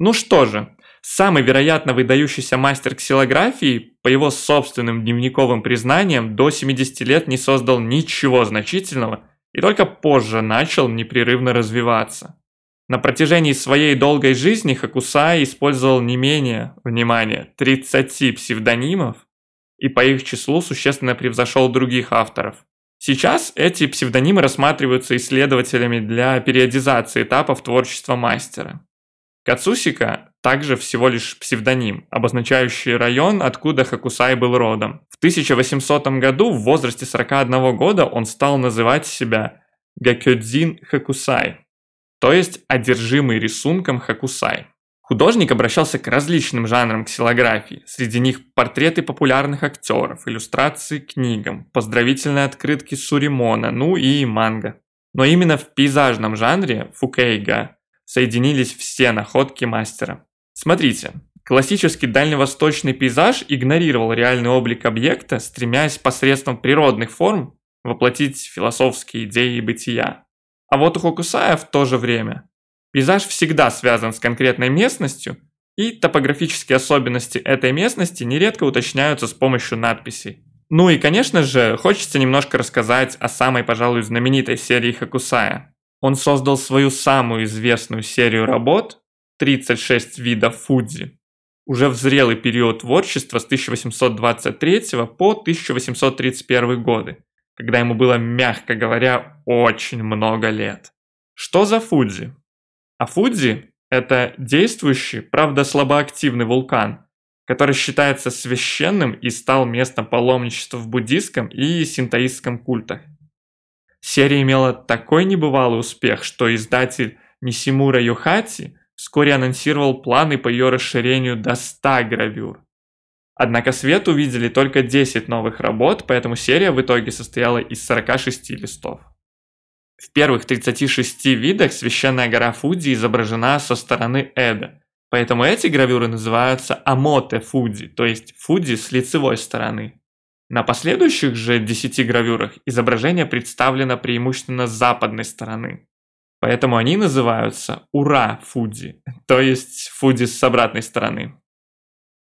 Ну что же, самый вероятно выдающийся мастер ксилографии, по его собственным дневниковым признаниям, до 70 лет не создал ничего значительного и только позже начал непрерывно развиваться. На протяжении своей долгой жизни Хакусай использовал не менее, внимание, 30 псевдонимов и по их числу существенно превзошел других авторов. Сейчас эти псевдонимы рассматриваются исследователями для периодизации этапов творчества мастера. Кацусика также всего лишь псевдоним, обозначающий район, откуда Хакусай был родом. В 1800 году, в возрасте 41 года, он стал называть себя Гакёдзин Хакусай, то есть одержимый рисунком Хакусай. Художник обращался к различным жанрам ксилографии, среди них портреты популярных актеров, иллюстрации к книгам, поздравительные открытки Суримона, ну и манго. Но именно в пейзажном жанре Фукейга соединились все находки мастера. Смотрите, классический дальневосточный пейзаж игнорировал реальный облик объекта, стремясь посредством природных форм воплотить философские идеи бытия. А вот у Хокусая в то же время пейзаж всегда связан с конкретной местностью, и топографические особенности этой местности нередко уточняются с помощью надписей. Ну и, конечно же, хочется немножко рассказать о самой, пожалуй, знаменитой серии Хокусая. Он создал свою самую известную серию работ 36 видов Фудзи уже в зрелый период творчества с 1823 по 1831 годы когда ему было, мягко говоря, очень много лет. Что за Фудзи? А Фудзи – это действующий, правда слабоактивный вулкан, который считается священным и стал местом паломничества в буддийском и синтоистском культах. Серия имела такой небывалый успех, что издатель Нисимура Йохати вскоре анонсировал планы по ее расширению до 100 гравюр. Однако свет увидели только 10 новых работ, поэтому серия в итоге состояла из 46 листов. В первых 36 видах священная гора Фудзи изображена со стороны Эда, поэтому эти гравюры называются Амоте Фудзи, то есть Фудзи с лицевой стороны. На последующих же 10 гравюрах изображение представлено преимущественно с западной стороны. Поэтому они называются Ура Фудзи, то есть Фудзи с обратной стороны.